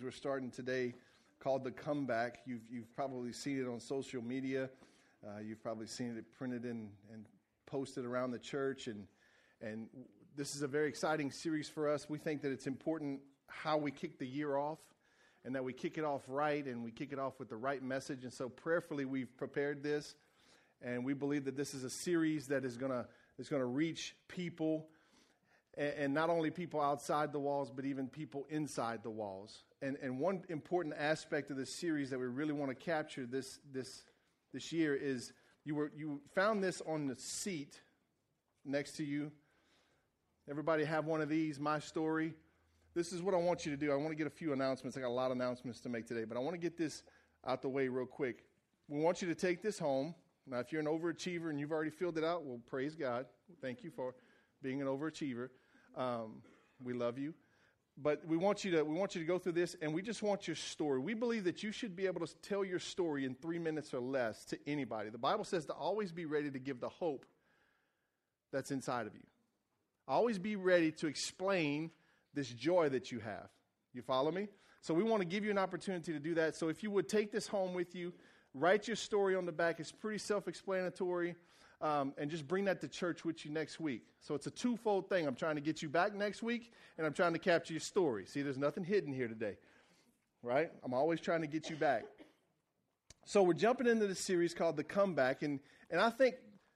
series we're starting today called The Comeback. You've, you've probably seen it on social media. Uh, you've probably seen it printed in, and posted around the church. And, and this is a very exciting series for us. We think that it's important how we kick the year off and that we kick it off right and we kick it off with the right message. And so, prayerfully, we've prepared this. And we believe that this is a series that is going to is going to reach people and, and not only people outside the walls, but even people inside the walls. And, and one important aspect of this series that we really want to capture this, this, this year is you, were, you found this on the seat next to you. Everybody have one of these, my story. This is what I want you to do. I want to get a few announcements. I got a lot of announcements to make today, but I want to get this out the way real quick. We want you to take this home. Now, if you're an overachiever and you've already filled it out, well, praise God. Thank you for being an overachiever. Um, we love you. But we want, you to, we want you to go through this, and we just want your story. We believe that you should be able to tell your story in three minutes or less to anybody. The Bible says to always be ready to give the hope that's inside of you. Always be ready to explain this joy that you have. You follow me? So we want to give you an opportunity to do that. So if you would take this home with you, write your story on the back. It's pretty self explanatory um, and just bring that to church with you next week. So it's a twofold thing. I'm trying to get you back next week, and I'm trying to capture your story. See, there's nothing hidden here today, right? I'm always trying to get you back. So we're jumping into this series called The Comeback, and, and I think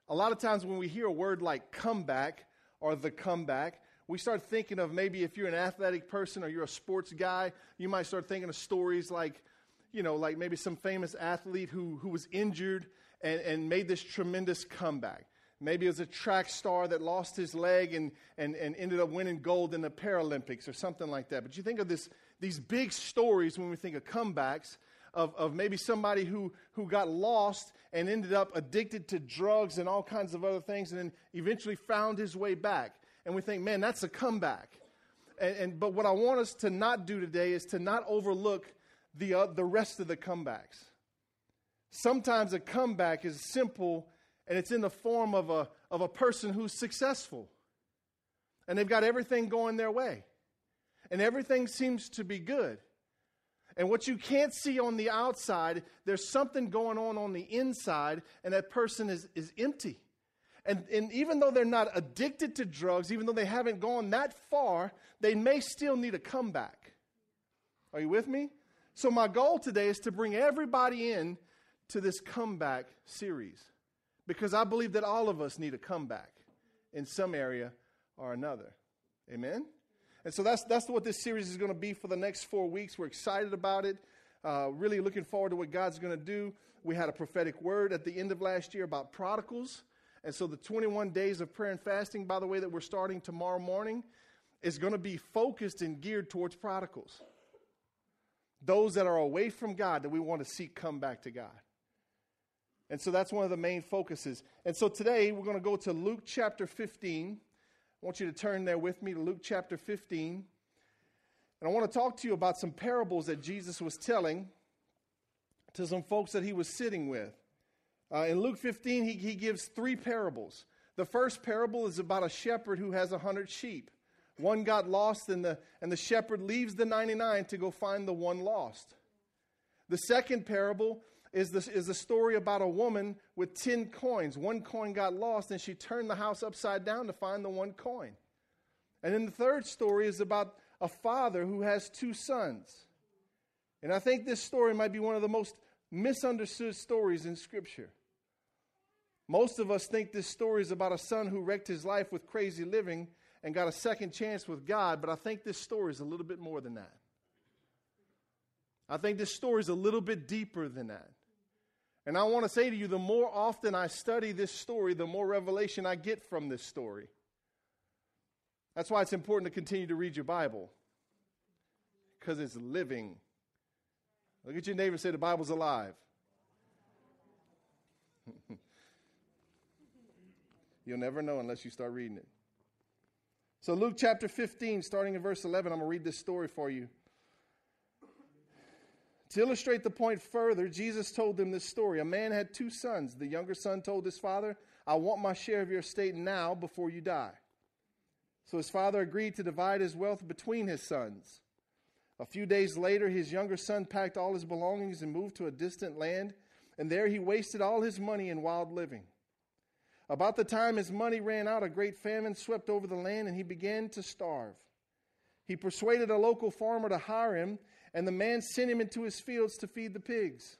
a lot of times when we hear a word like comeback or the comeback, we start thinking of maybe if you're an athletic person or you're a sports guy, you might start thinking of stories like, you know, like maybe some famous athlete who, who was injured and, and made this tremendous comeback. Maybe it was a track star that lost his leg and, and, and ended up winning gold in the Paralympics or something like that. But you think of this, these big stories when we think of comebacks of, of maybe somebody who, who got lost and ended up addicted to drugs and all kinds of other things and then eventually found his way back. And we think, man, that's a comeback. And, and but what I want us to not do today is to not overlook the, uh, the rest of the comebacks. Sometimes a comeback is simple and it's in the form of a, of a person who's successful. And they've got everything going their way. And everything seems to be good. And what you can't see on the outside, there's something going on on the inside, and that person is, is empty. And, and even though they're not addicted to drugs, even though they haven't gone that far, they may still need a comeback. Are you with me? So, my goal today is to bring everybody in to this comeback series because I believe that all of us need a comeback in some area or another. Amen? And so that's, that's what this series is going to be for the next four weeks. We're excited about it. Uh, really looking forward to what God's going to do. We had a prophetic word at the end of last year about prodigals. And so the 21 days of prayer and fasting, by the way, that we're starting tomorrow morning, is going to be focused and geared towards prodigals those that are away from God that we want to see come back to God. And so that's one of the main focuses. And so today we're going to go to Luke chapter 15. I want you to turn there with me to Luke chapter 15. And I want to talk to you about some parables that Jesus was telling to some folks that he was sitting with. Uh, in Luke 15, he, he gives three parables. The first parable is about a shepherd who has a hundred sheep. One got lost, and the, and the shepherd leaves the 99 to go find the one lost. The second parable is the, is the story about a woman with 10 coins. One coin got lost, and she turned the house upside down to find the one coin. And then the third story is about a father who has two sons. And I think this story might be one of the most misunderstood stories in Scripture. Most of us think this story is about a son who wrecked his life with crazy living and got a second chance with God, but I think this story is a little bit more than that. I think this story is a little bit deeper than that. And I want to say to you the more often I study this story, the more revelation I get from this story. That's why it's important to continue to read your Bible, because it's living. Look at your neighbor say, The Bible's alive. You'll never know unless you start reading it. So, Luke chapter 15, starting in verse 11, I'm going to read this story for you. To illustrate the point further, Jesus told them this story. A man had two sons. The younger son told his father, I want my share of your estate now before you die. So his father agreed to divide his wealth between his sons. A few days later, his younger son packed all his belongings and moved to a distant land, and there he wasted all his money in wild living. About the time his money ran out, a great famine swept over the land, and he began to starve. He persuaded a local farmer to hire him, and the man sent him into his fields to feed the pigs.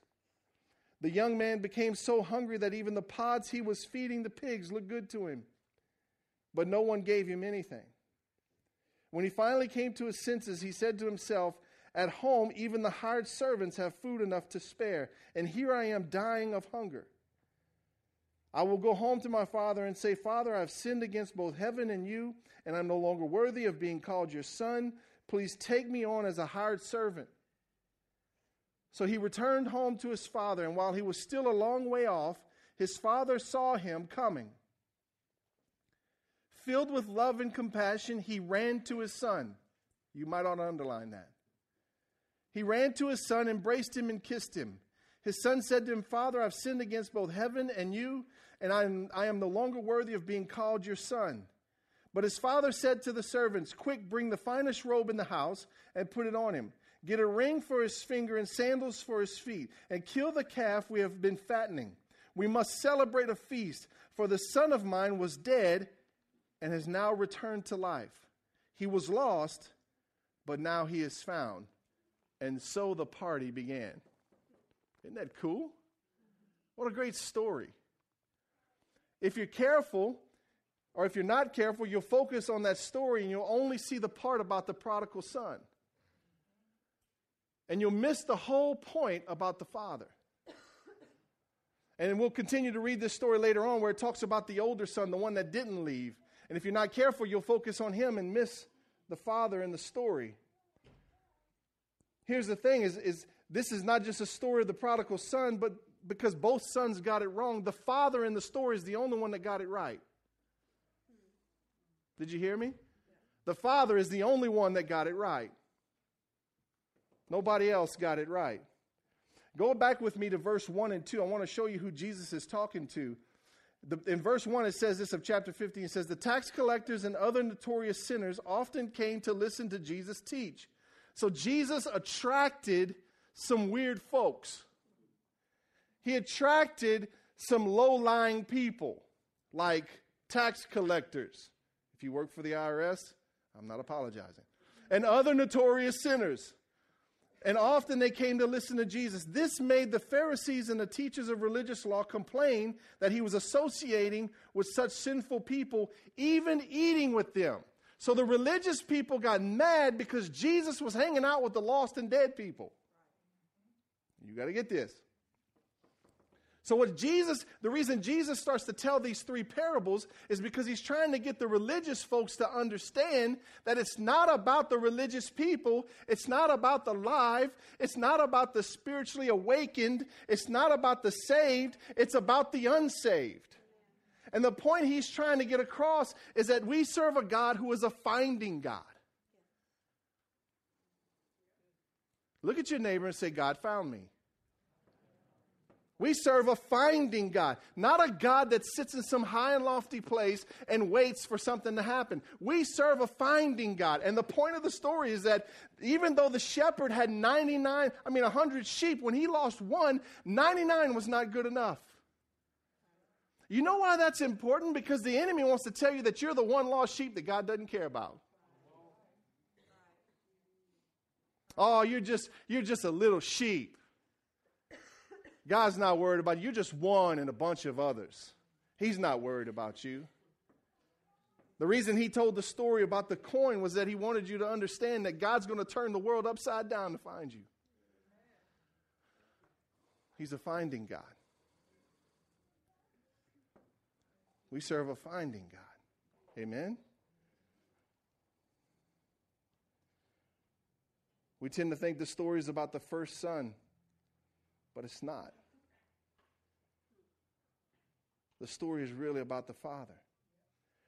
The young man became so hungry that even the pods he was feeding the pigs looked good to him, but no one gave him anything. When he finally came to his senses, he said to himself, At home, even the hired servants have food enough to spare, and here I am dying of hunger. I will go home to my father and say, Father, I've sinned against both heaven and you, and I'm no longer worthy of being called your son. Please take me on as a hired servant. So he returned home to his father, and while he was still a long way off, his father saw him coming Filled with love and compassion, he ran to his son. You might ought to underline that. He ran to his son, embraced him, and kissed him. His son said to him, Father, I've sinned against both heaven and you, and I am, I am no longer worthy of being called your son. But his father said to the servants, Quick, bring the finest robe in the house and put it on him. Get a ring for his finger and sandals for his feet, and kill the calf we have been fattening. We must celebrate a feast, for the son of mine was dead and has now returned to life. He was lost, but now he is found. And so the party began. Isn't that cool? What a great story. If you're careful, or if you're not careful, you'll focus on that story and you'll only see the part about the prodigal son. And you'll miss the whole point about the father. And we'll continue to read this story later on where it talks about the older son, the one that didn't leave, and if you're not careful, you'll focus on him and miss the father in the story. Here's the thing is, is this is not just a story of the prodigal son, but because both sons got it wrong, the father in the story is the only one that got it right. Did you hear me? The father is the only one that got it right. Nobody else got it right. Go back with me to verse 1 and 2. I want to show you who Jesus is talking to. The, in verse 1, it says this of chapter 15 it says, The tax collectors and other notorious sinners often came to listen to Jesus teach. So Jesus attracted some weird folks. He attracted some low lying people, like tax collectors. If you work for the IRS, I'm not apologizing. And other notorious sinners and often they came to listen to Jesus. This made the Pharisees and the teachers of religious law complain that he was associating with such sinful people, even eating with them. So the religious people got mad because Jesus was hanging out with the lost and dead people. You got to get this. So, what Jesus, the reason Jesus starts to tell these three parables is because he's trying to get the religious folks to understand that it's not about the religious people, it's not about the live, it's not about the spiritually awakened, it's not about the saved, it's about the unsaved. And the point he's trying to get across is that we serve a God who is a finding God. Look at your neighbor and say, God found me. We serve a finding God, not a God that sits in some high and lofty place and waits for something to happen. We serve a finding God. And the point of the story is that even though the shepherd had 99, I mean 100 sheep, when he lost one, 99 was not good enough. You know why that's important? Because the enemy wants to tell you that you're the one lost sheep that God doesn't care about. Oh, you're just you're just a little sheep. God's not worried about you. You're just one and a bunch of others. He's not worried about you. The reason he told the story about the coin was that he wanted you to understand that God's going to turn the world upside down to find you. He's a finding God. We serve a finding God. Amen? We tend to think the story is about the first son but it's not. The story is really about the Father.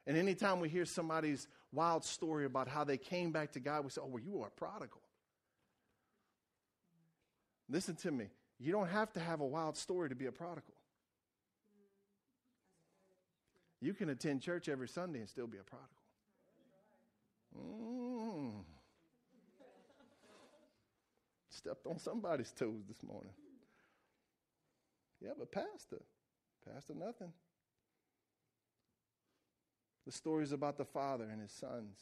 And anytime we hear somebody's wild story about how they came back to God, we say, Oh, well, you are a prodigal. Listen to me. You don't have to have a wild story to be a prodigal. You can attend church every Sunday and still be a prodigal. Mm. Stepped on somebody's toes this morning. Yeah, but Pastor, Pastor, nothing. The story is about the Father and his sons.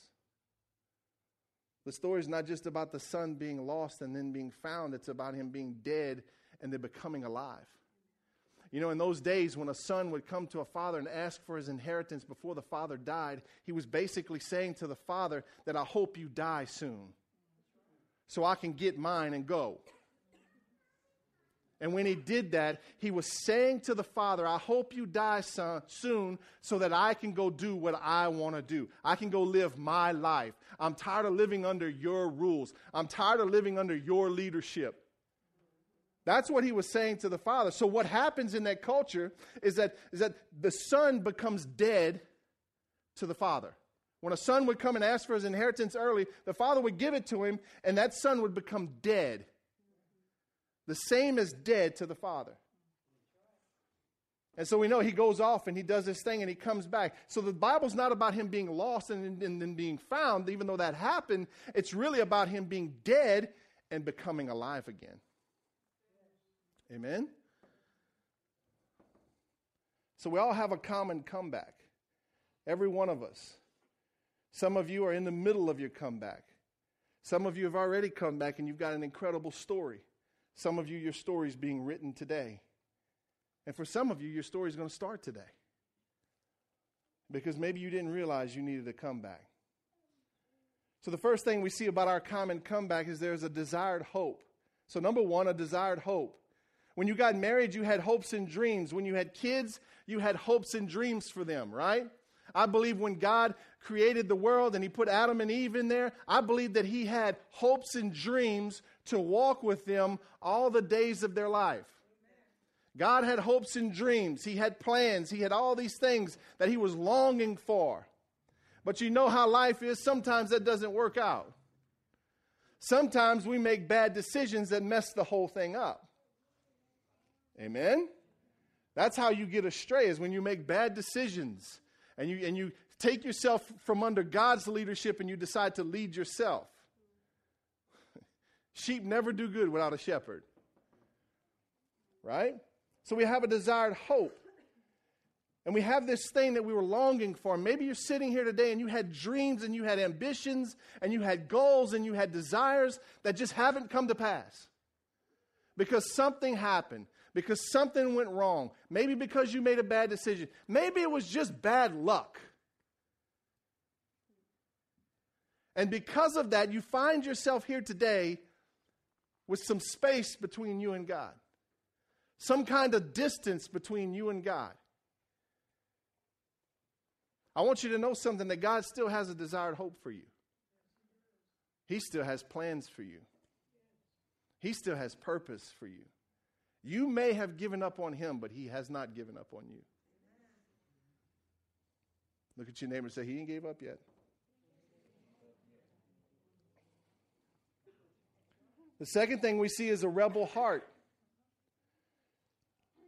The story is not just about the son being lost and then being found, it's about him being dead and then becoming alive. You know, in those days when a son would come to a father and ask for his inheritance before the father died, he was basically saying to the father that I hope you die soon so I can get mine and go. And when he did that, he was saying to the Father, I hope you die son, soon so that I can go do what I want to do. I can go live my life. I'm tired of living under your rules. I'm tired of living under your leadership. That's what he was saying to the Father. So, what happens in that culture is that, is that the Son becomes dead to the Father. When a son would come and ask for his inheritance early, the Father would give it to him, and that son would become dead the same as dead to the Father. And so we know he goes off and he does this thing and he comes back. So the Bible's not about him being lost and then being found, even though that happened. It's really about him being dead and becoming alive again. Amen? So we all have a common comeback. Every one of us. Some of you are in the middle of your comeback. Some of you have already come back and you've got an incredible story. Some of you, your story is being written today. And for some of you, your story is going to start today. Because maybe you didn't realize you needed a comeback. So, the first thing we see about our common comeback is there's a desired hope. So, number one, a desired hope. When you got married, you had hopes and dreams. When you had kids, you had hopes and dreams for them, right? I believe when God created the world and He put Adam and Eve in there, I believe that He had hopes and dreams to walk with them all the days of their life. God had hopes and dreams. He had plans. He had all these things that He was longing for. But you know how life is. Sometimes that doesn't work out. Sometimes we make bad decisions that mess the whole thing up. Amen? That's how you get astray, is when you make bad decisions and you, and you take yourself from under God's leadership and you decide to lead yourself. Sheep never do good without a shepherd. Right? So we have a desired hope. And we have this thing that we were longing for. Maybe you're sitting here today and you had dreams and you had ambitions and you had goals and you had desires that just haven't come to pass. Because something happened, because something went wrong, maybe because you made a bad decision, maybe it was just bad luck. And because of that, you find yourself here today with some space between you and God, some kind of distance between you and God. I want you to know something that God still has a desired hope for you. He still has plans for you. He still has purpose for you. You may have given up on him, but he has not given up on you. Look at your neighbor and say, He ain't gave up yet. The second thing we see is a rebel heart.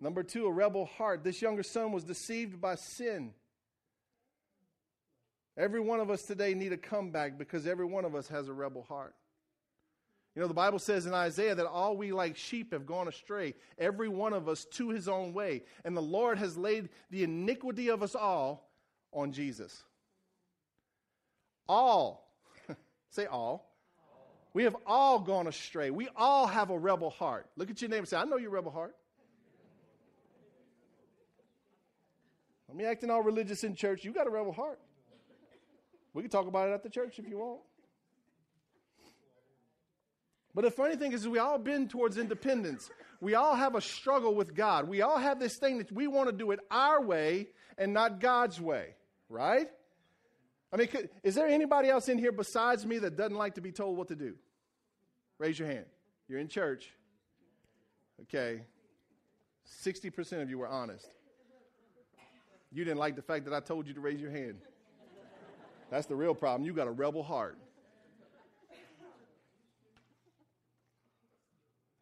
Number two, a rebel heart. This younger son was deceived by sin. Every one of us today need a comeback because every one of us has a rebel heart. You know, the Bible says in Isaiah that all we like sheep have gone astray, every one of us to his own way. And the Lord has laid the iniquity of us all on Jesus. All. Say all. We have all gone astray. We all have a rebel heart. Look at your name and say, I know your rebel heart. Let me acting all religious in church. You got a rebel heart. We can talk about it at the church if you want. But the funny thing is, we all been towards independence. We all have a struggle with God. We all have this thing that we want to do it our way and not God's way, right? I mean, could, is there anybody else in here besides me that doesn't like to be told what to do? Raise your hand. You're in church. Okay. 60% of you were honest. You didn't like the fact that I told you to raise your hand. That's the real problem. You got a rebel heart.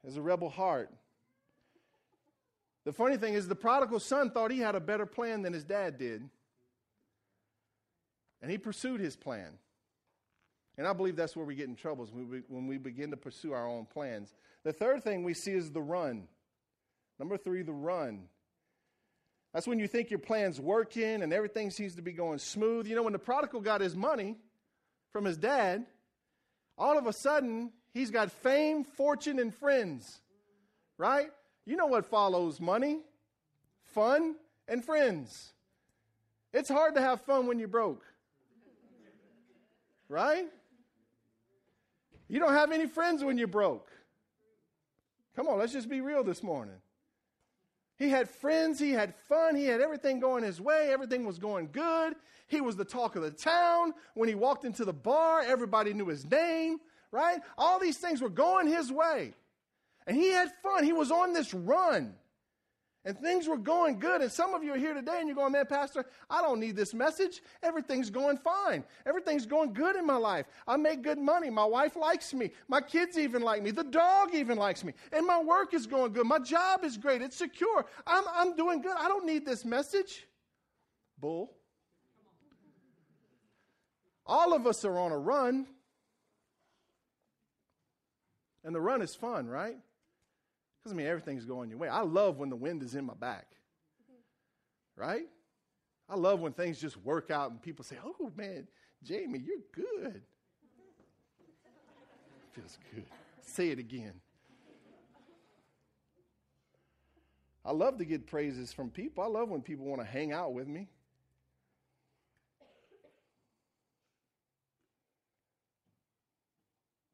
There's a rebel heart. The funny thing is, the prodigal son thought he had a better plan than his dad did. And he pursued his plan. And I believe that's where we get in trouble when we begin to pursue our own plans. The third thing we see is the run. Number three, the run. That's when you think your plan's working and everything seems to be going smooth. You know, when the prodigal got his money from his dad, all of a sudden he's got fame, fortune, and friends, right? You know what follows money? Fun and friends. It's hard to have fun when you're broke, right? You don't have any friends when you're broke. Come on, let's just be real this morning. He had friends, he had fun, he had everything going his way, everything was going good. He was the talk of the town. When he walked into the bar, everybody knew his name, right? All these things were going his way. And he had fun. He was on this run. And things were going good. And some of you are here today and you're going, man, Pastor, I don't need this message. Everything's going fine. Everything's going good in my life. I make good money. My wife likes me. My kids even like me. The dog even likes me. And my work is going good. My job is great. It's secure. I'm, I'm doing good. I don't need this message. Bull. All of us are on a run. And the run is fun, right? Because, I mean everything's going your way. I love when the wind is in my back. Right? I love when things just work out and people say, oh man, Jamie, you're good. Feels good. Say it again. I love to get praises from people. I love when people want to hang out with me.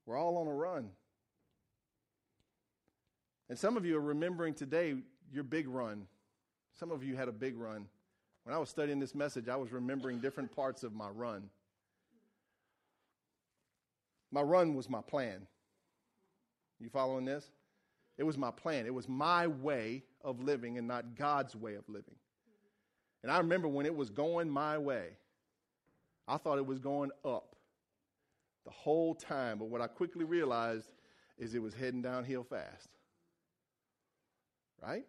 We're all on a run. And some of you are remembering today your big run. Some of you had a big run. When I was studying this message, I was remembering different parts of my run. My run was my plan. You following this? It was my plan. It was my way of living and not God's way of living. And I remember when it was going my way, I thought it was going up the whole time. But what I quickly realized is it was heading downhill fast right?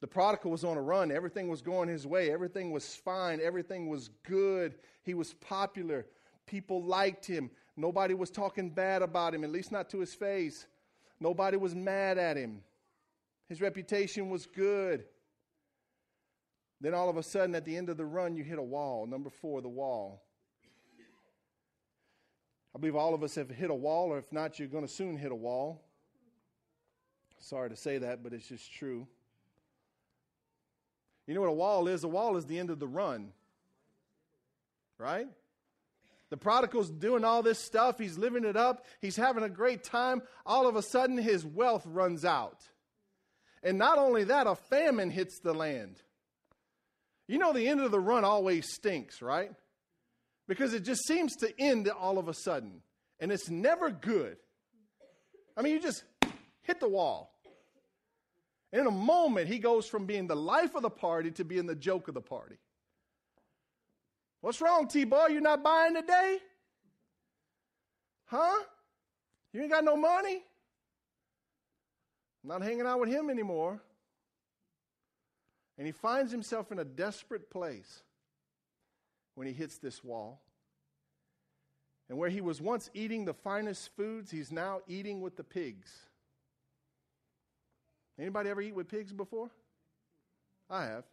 The prodigal was on a run. Everything was going his way. Everything was fine. Everything was good. He was popular. People liked him. Nobody was talking bad about him, at least not to his face. Nobody was mad at him. His reputation was good. Then all of a sudden, at the end of the run, you hit a wall. Number four, the wall. I believe all of us have hit a wall, or if not, you're going to soon hit a wall. Sorry to say that, but it's just true. You know what a wall is? A wall is the end of the run. Right? The prodigal's doing all this stuff. He's living it up. He's having a great time. All of a sudden, his wealth runs out. And not only that, a famine hits the land. You know, the end of the run always stinks, right? Because it just seems to end all of a sudden. And it's never good. I mean, you just hit the wall. In a moment, he goes from being the life of the party to being the joke of the party. What's wrong, T Boy? You're not buying today? Huh? You ain't got no money? I'm not hanging out with him anymore. And he finds himself in a desperate place when he hits this wall. And where he was once eating the finest foods, he's now eating with the pigs. Anybody ever eat with pigs before? I have.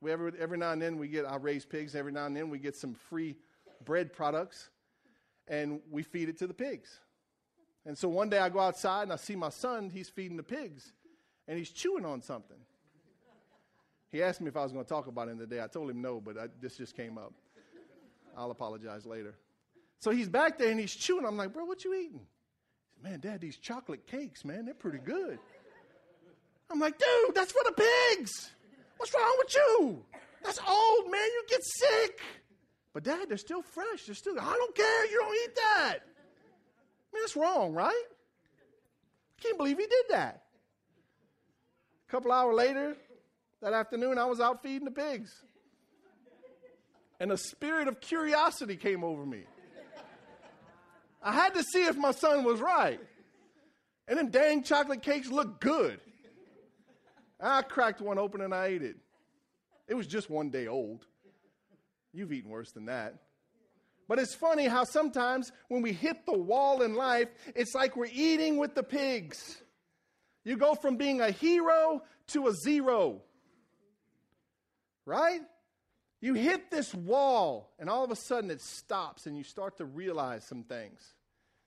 We every, every now and then we get, I raise pigs, every now and then we get some free bread products and we feed it to the pigs. And so one day I go outside and I see my son, he's feeding the pigs and he's chewing on something. He asked me if I was going to talk about it today. I told him no, but I, this just came up. I'll apologize later. So he's back there and he's chewing. I'm like, bro, what you eating? Man, Dad, these chocolate cakes, man, they're pretty good. I'm like, dude, that's for the pigs. What's wrong with you? That's old, man. You get sick. But Dad, they're still fresh. They're still. I don't care. You don't eat that. I mean, that's wrong, right? I can't believe he did that. A couple hours later, that afternoon, I was out feeding the pigs. And a spirit of curiosity came over me. I had to see if my son was right. And them dang chocolate cakes look good. I cracked one open and I ate it. It was just one day old. You've eaten worse than that. But it's funny how sometimes when we hit the wall in life, it's like we're eating with the pigs. You go from being a hero to a zero. Right? You hit this wall, and all of a sudden it stops, and you start to realize some things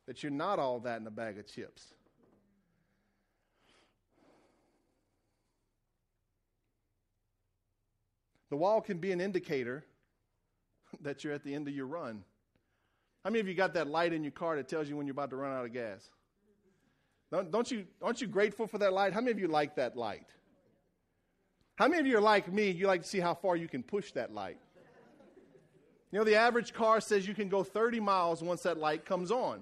that you're not all that in a bag of chips. The wall can be an indicator that you're at the end of your run. How many of you got that light in your car that tells you when you're about to run out of gas? Don't, don't you, aren't you grateful for that light? How many of you like that light? How many of you are like me? You like to see how far you can push that light. You know, the average car says you can go 30 miles once that light comes on.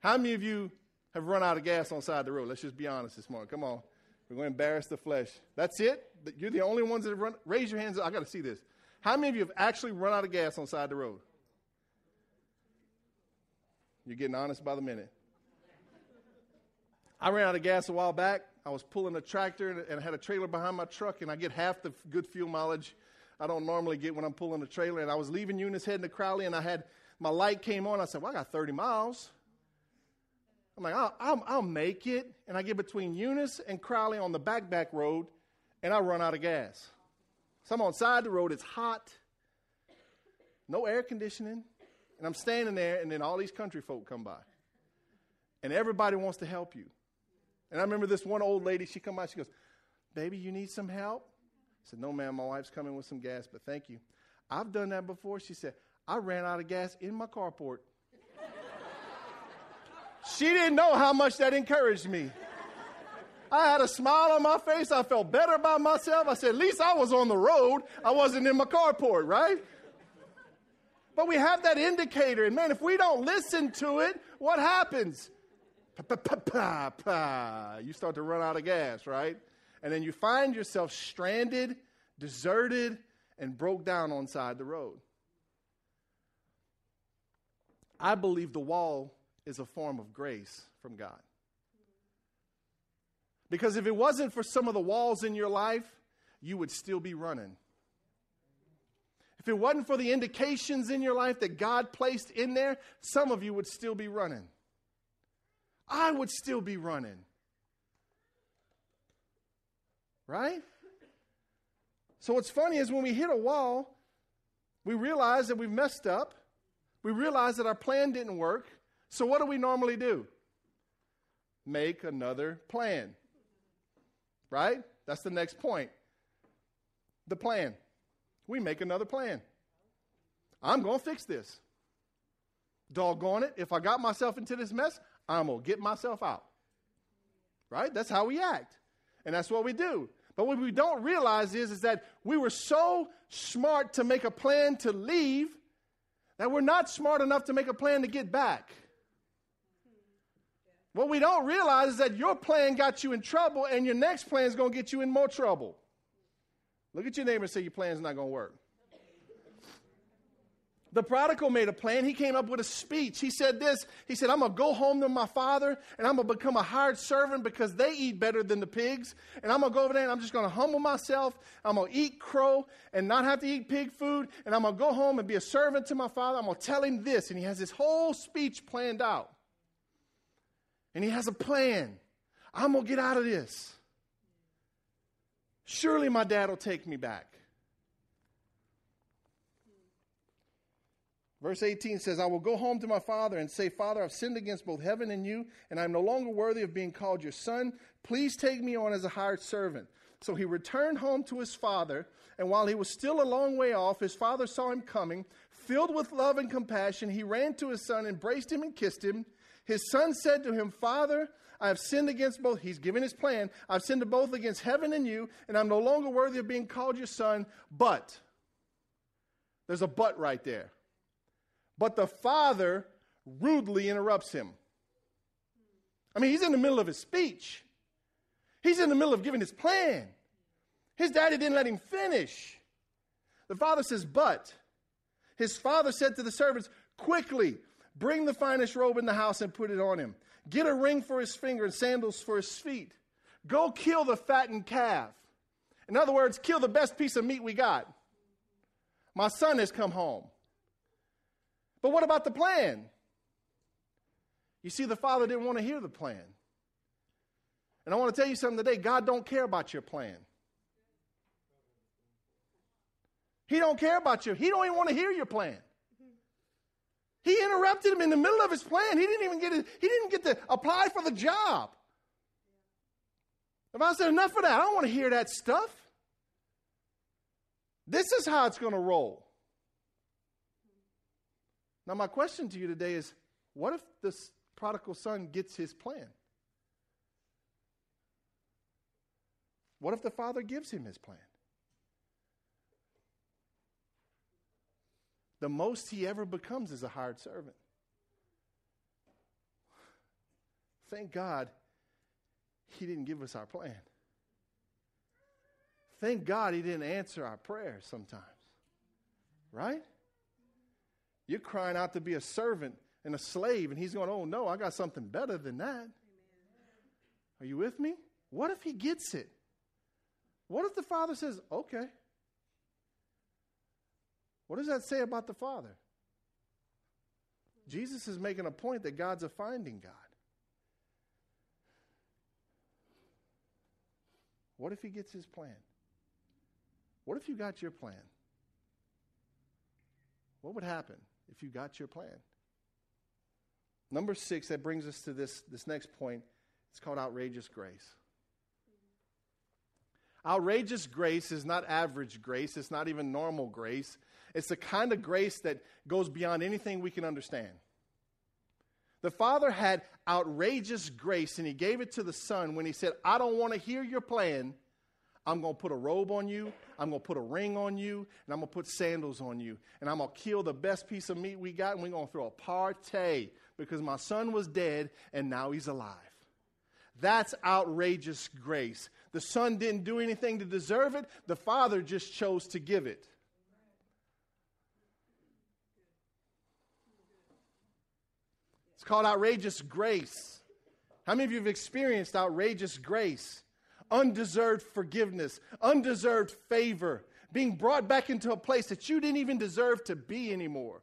How many of you have run out of gas on the side of the road? Let's just be honest this morning. Come on. We're going to embarrass the flesh. That's it? You're the only ones that have run. Raise your hands. I got to see this. How many of you have actually run out of gas on the side of the road? You're getting honest by the minute. I ran out of gas a while back. I was pulling a tractor and, I had a trailer behind my truck, and I get half the good fuel mileage I don't normally get when I'm pulling a trailer. And I was leaving Eunice heading to Crowley, and I had my light came on. I said, "Well, I got 30 miles." I'm like, I'll, I'll, I'll make it. And I get between Eunice and Crowley on the back back road, and I run out of gas. So I'm on side of the road. It's hot, no air conditioning, and I'm standing there, and then all these country folk come by, and everybody wants to help you. And I remember this one old lady, she come by, she goes, Baby, you need some help? I said, No, ma'am, my wife's coming with some gas, but thank you. I've done that before. She said, I ran out of gas in my carport. she didn't know how much that encouraged me. I had a smile on my face. I felt better about myself. I said, at least I was on the road. I wasn't in my carport, right? But we have that indicator. And man, if we don't listen to it, what happens? You start to run out of gas, right? And then you find yourself stranded, deserted, and broke down on side the road. I believe the wall is a form of grace from God. Because if it wasn't for some of the walls in your life, you would still be running. If it wasn't for the indications in your life that God placed in there, some of you would still be running. I would still be running. Right? So what's funny is when we hit a wall, we realize that we've messed up. We realize that our plan didn't work. So what do we normally do? Make another plan. Right? That's the next point. The plan. We make another plan. I'm going to fix this. Doggone it. If I got myself into this mess, I'm going to get myself out. Right? That's how we act. And that's what we do. But what we don't realize is, is that we were so smart to make a plan to leave that we're not smart enough to make a plan to get back. What we don't realize is that your plan got you in trouble, and your next plan is going to get you in more trouble. Look at your neighbor and say, Your plan's not going to work. The prodigal made a plan. He came up with a speech. He said this He said, I'm going to go home to my father and I'm going to become a hired servant because they eat better than the pigs. And I'm going to go over there and I'm just going to humble myself. I'm going to eat crow and not have to eat pig food. And I'm going to go home and be a servant to my father. I'm going to tell him this. And he has this whole speech planned out. And he has a plan. I'm going to get out of this. Surely my dad will take me back. Verse 18 says, I will go home to my father and say, Father, I've sinned against both heaven and you, and I'm no longer worthy of being called your son. Please take me on as a hired servant. So he returned home to his father, and while he was still a long way off, his father saw him coming. Filled with love and compassion, he ran to his son, embraced him, and kissed him. His son said to him, Father, I have sinned against both. He's given his plan. I've sinned both against heaven and you, and I'm no longer worthy of being called your son. But, there's a but right there. But the father rudely interrupts him. I mean, he's in the middle of his speech, he's in the middle of giving his plan. His daddy didn't let him finish. The father says, But his father said to the servants, Quickly, bring the finest robe in the house and put it on him. Get a ring for his finger and sandals for his feet. Go kill the fattened calf. In other words, kill the best piece of meat we got. My son has come home. But what about the plan? You see, the father didn't want to hear the plan. And I want to tell you something today God don't care about your plan. He don't care about you. He don't even want to hear your plan. He interrupted him in the middle of his plan. He didn't even get it, he didn't get to apply for the job. If I said enough of that, I don't want to hear that stuff. This is how it's going to roll. Now, my question to you today is what if this prodigal son gets his plan? What if the father gives him his plan? The most he ever becomes is a hired servant. Thank God he didn't give us our plan. Thank God he didn't answer our prayers sometimes. Right? You're crying out to be a servant and a slave, and he's going, Oh, no, I got something better than that. Are you with me? What if he gets it? What if the father says, Okay? What does that say about the father? Jesus is making a point that God's a finding God. What if he gets his plan? What if you got your plan? What would happen if you got your plan? Number six, that brings us to this, this next point. It's called outrageous grace. Outrageous grace is not average grace, it's not even normal grace. It's the kind of grace that goes beyond anything we can understand. The Father had outrageous grace, and He gave it to the Son when He said, I don't want to hear your plan. I'm going to put a robe on you. I'm going to put a ring on you. And I'm going to put sandals on you. And I'm going to kill the best piece of meat we got. And we're going to throw a party because my son was dead and now he's alive. That's outrageous grace. The son didn't do anything to deserve it, the father just chose to give it. It's called outrageous grace. How many of you have experienced outrageous grace? Undeserved forgiveness, undeserved favor, being brought back into a place that you didn't even deserve to be anymore.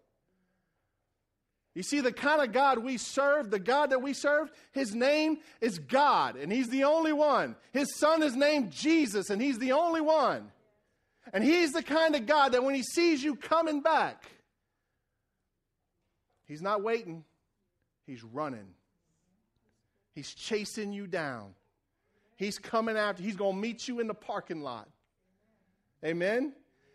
You see, the kind of God we serve, the God that we serve, his name is God, and he's the only one. His son is named Jesus, and he's the only one. And he's the kind of God that when he sees you coming back, he's not waiting. He's running. He's chasing you down. He's coming after. He's going to meet you in the parking lot. Amen?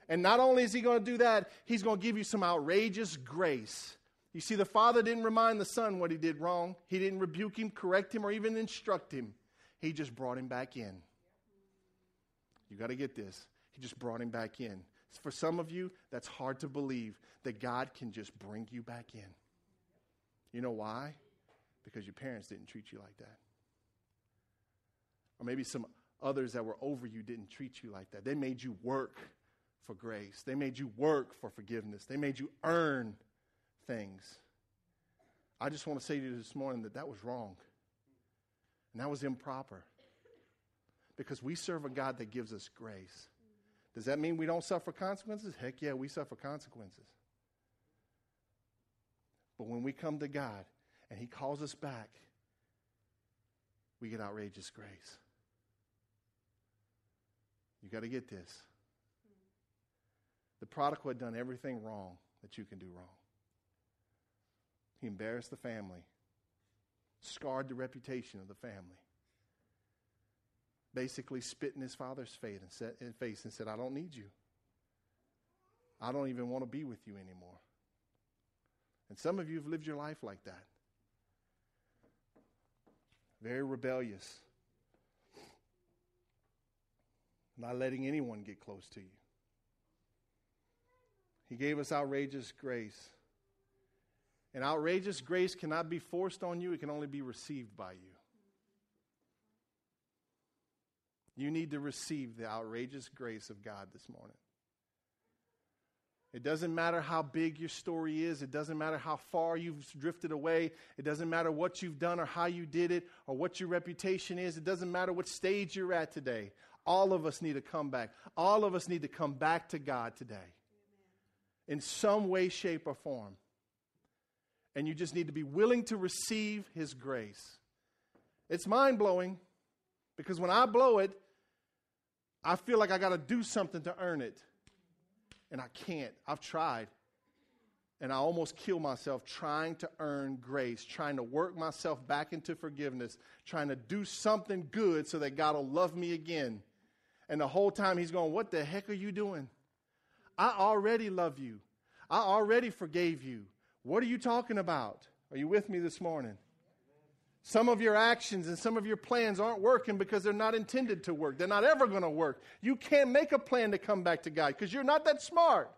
And not only is he going to do that, he's going to give you some outrageous grace. You see, the father didn't remind the son what he did wrong. He didn't rebuke him, correct him, or even instruct him. He just brought him back in. You got to get this. He just brought him back in. For some of you, that's hard to believe that God can just bring you back in. You know why? Because your parents didn't treat you like that. Or maybe some others that were over you didn't treat you like that. They made you work for grace, they made you work for forgiveness, they made you earn things. I just want to say to you this morning that that was wrong. And that was improper. Because we serve a God that gives us grace. Does that mean we don't suffer consequences? Heck yeah, we suffer consequences. But when we come to God and He calls us back, we get outrageous grace. You got to get this. The prodigal had done everything wrong that you can do wrong. He embarrassed the family, scarred the reputation of the family. Basically, spit in his father's face and, said, I don't need you. I don't even want to be with you anymore. And some of you have lived your life like that. Very rebellious. Not letting anyone get close to you. He gave us outrageous grace. And outrageous grace cannot be forced on you, it can only be received by you. You need to receive the outrageous grace of God this morning. It doesn't matter how big your story is. It doesn't matter how far you've drifted away. It doesn't matter what you've done or how you did it or what your reputation is. It doesn't matter what stage you're at today. All of us need to come back. All of us need to come back to God today in some way, shape, or form. And you just need to be willing to receive His grace. It's mind blowing because when I blow it, I feel like I got to do something to earn it. And I can't. I've tried. And I almost kill myself trying to earn grace, trying to work myself back into forgiveness, trying to do something good so that God will love me again. And the whole time he's going, What the heck are you doing? I already love you. I already forgave you. What are you talking about? Are you with me this morning? Some of your actions and some of your plans aren't working because they're not intended to work. They're not ever going to work. You can't make a plan to come back to God because you're not that smart.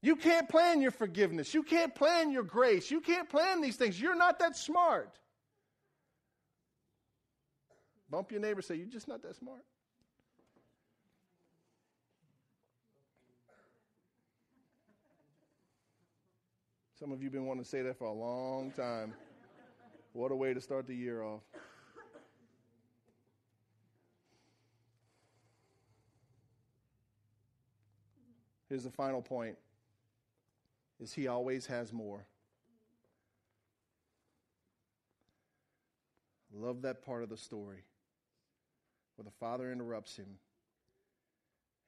You can't plan your forgiveness. You can't plan your grace. You can't plan these things. You're not that smart. Bump your neighbor, say, You're just not that smart. Some of you have been wanting to say that for a long time. What a way to start the year off. Here's the final point is he always has more. Love that part of the story where the father interrupts him.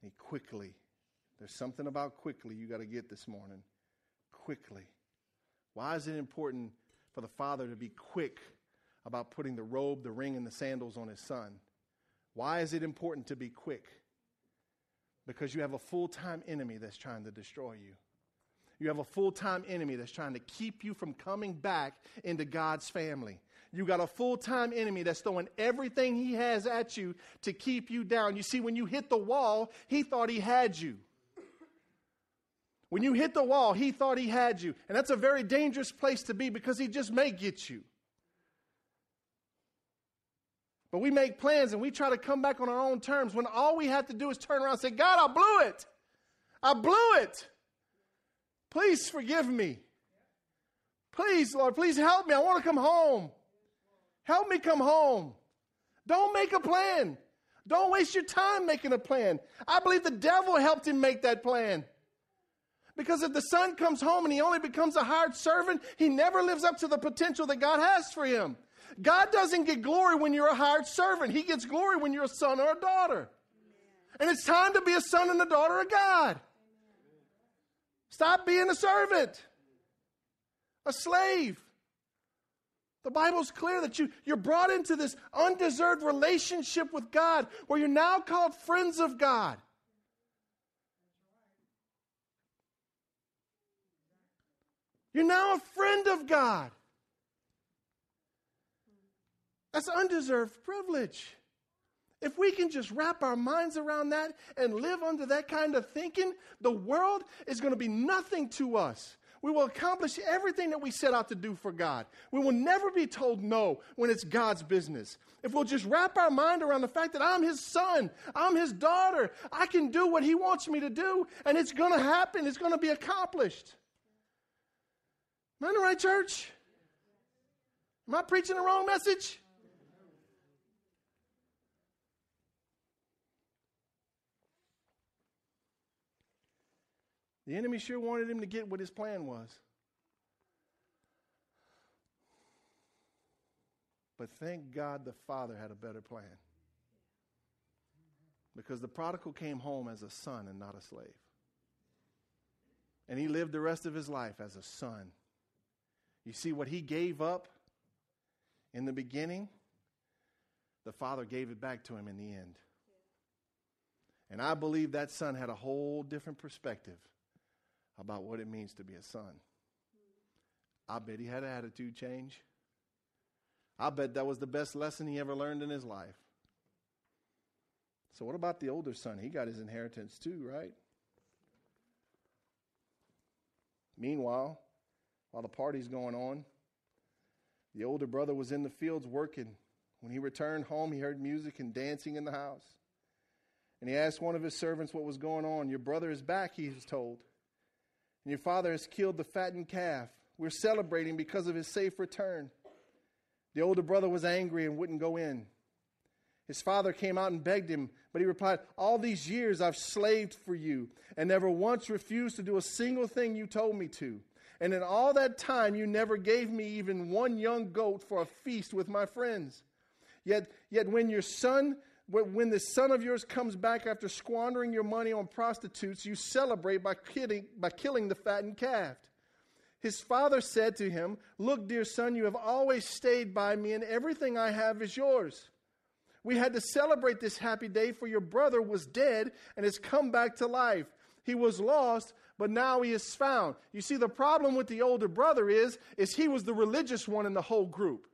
And he quickly, there's something about quickly you got to get this morning. Quickly. Why is it important for the father to be quick about putting the robe, the ring, and the sandals on his son? Why is it important to be quick? Because you have a full time enemy that's trying to destroy you. You have a full time enemy that's trying to keep you from coming back into God's family. You got a full time enemy that's throwing everything he has at you to keep you down. You see, when you hit the wall, he thought he had you. When you hit the wall, he thought he had you. And that's a very dangerous place to be because he just may get you. But we make plans and we try to come back on our own terms when all we have to do is turn around and say, God, I blew it. I blew it. Please forgive me. Please, Lord, please help me. I want to come home. Help me come home. Don't make a plan. Don't waste your time making a plan. I believe the devil helped him make that plan. Because if the son comes home and he only becomes a hired servant, he never lives up to the potential that God has for him. God doesn't get glory when you're a hired servant, He gets glory when you're a son or a daughter. And it's time to be a son and a daughter of God. Stop being a servant, a slave. The Bible's clear that you, you're brought into this undeserved relationship with God where you're now called friends of God. You're now a friend of God. That's undeserved privilege. If we can just wrap our minds around that and live under that kind of thinking, the world is going to be nothing to us. We will accomplish everything that we set out to do for God. We will never be told no when it's God's business. If we'll just wrap our mind around the fact that I'm His son, I'm His daughter, I can do what He wants me to do, and it's going to happen, it's going to be accomplished. Am I in the right church? Am I preaching the wrong message? The enemy sure wanted him to get what his plan was. But thank God the father had a better plan. Because the prodigal came home as a son and not a slave. And he lived the rest of his life as a son you see, what he gave up in the beginning, the father gave it back to him in the end. And I believe that son had a whole different perspective about what it means to be a son. I bet he had an attitude change. I bet that was the best lesson he ever learned in his life. So, what about the older son? He got his inheritance too, right? Meanwhile, while the party's going on. The older brother was in the fields working. When he returned home, he heard music and dancing in the house. And he asked one of his servants what was going on. Your brother is back, he was told. And your father has killed the fattened calf. We're celebrating because of his safe return. The older brother was angry and wouldn't go in. His father came out and begged him, but he replied, All these years I've slaved for you and never once refused to do a single thing you told me to. And in all that time, you never gave me even one young goat for a feast with my friends. Yet, yet when your son, when the son of yours comes back after squandering your money on prostitutes, you celebrate by killing, by killing the fattened calf. His father said to him, Look, dear son, you have always stayed by me, and everything I have is yours. We had to celebrate this happy day, for your brother was dead and has come back to life. He was lost, but now he is found. You see, the problem with the older brother is, is he was the religious one in the whole group.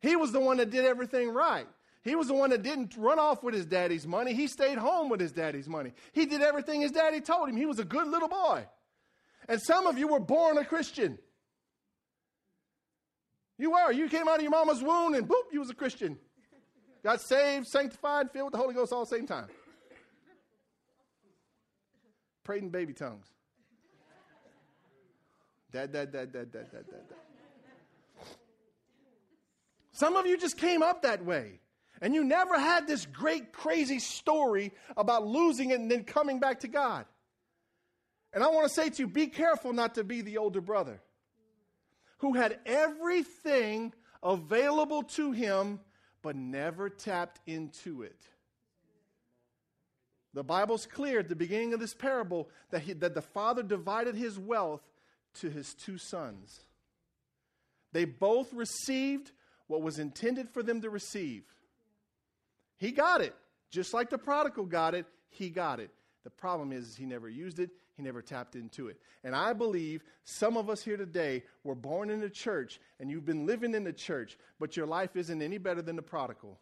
He was the one that did everything right. He was the one that didn't run off with his daddy's money. He stayed home with his daddy's money. He did everything his daddy told him. He was a good little boy. And some of you were born a Christian. You were. You came out of your mama's womb and boop, you was a Christian. Got saved, sanctified, filled with the Holy Ghost all the same time. Prayed in baby tongues. Dad, dad, dad, dad, dad, dad, dad, dad. Some of you just came up that way. And you never had this great, crazy story about losing it and then coming back to God. And I want to say to you be careful not to be the older brother who had everything available to him but never tapped into it. The Bible's clear at the beginning of this parable that, he, that the father divided his wealth to his two sons. They both received what was intended for them to receive. He got it. Just like the prodigal got it, he got it. The problem is, is he never used it, he never tapped into it. And I believe some of us here today were born in the church and you've been living in the church, but your life isn't any better than the prodigal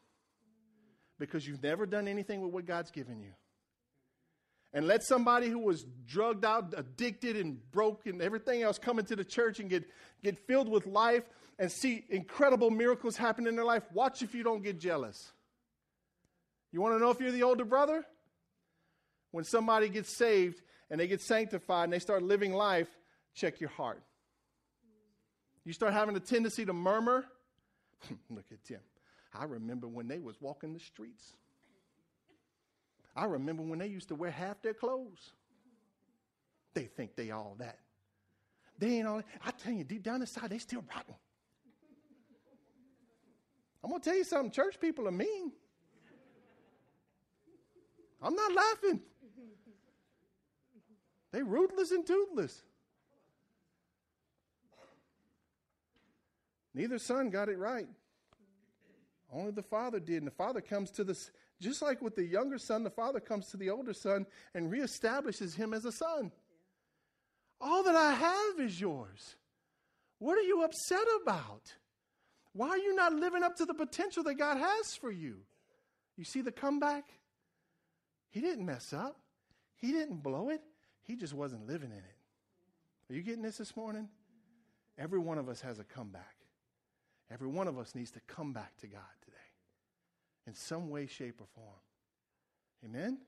because you've never done anything with what God's given you. And let somebody who was drugged out, addicted, and broke, and everything else come into the church and get, get filled with life and see incredible miracles happen in their life. Watch if you don't get jealous. You want to know if you're the older brother? When somebody gets saved and they get sanctified and they start living life, check your heart. You start having a tendency to murmur. Look at Tim. I remember when they was walking the streets. I remember when they used to wear half their clothes. They think they all that. They ain't all that. I tell you, deep down inside, they still rotten. I'm gonna tell you something, church people are mean. I'm not laughing. They ruthless and toothless. Neither son got it right. Only the father did. And the father comes to this, just like with the younger son, the father comes to the older son and reestablishes him as a son. All that I have is yours. What are you upset about? Why are you not living up to the potential that God has for you? You see the comeback? He didn't mess up, he didn't blow it. He just wasn't living in it. Are you getting this this morning? Every one of us has a comeback. Every one of us needs to come back to God today in some way, shape, or form. Amen?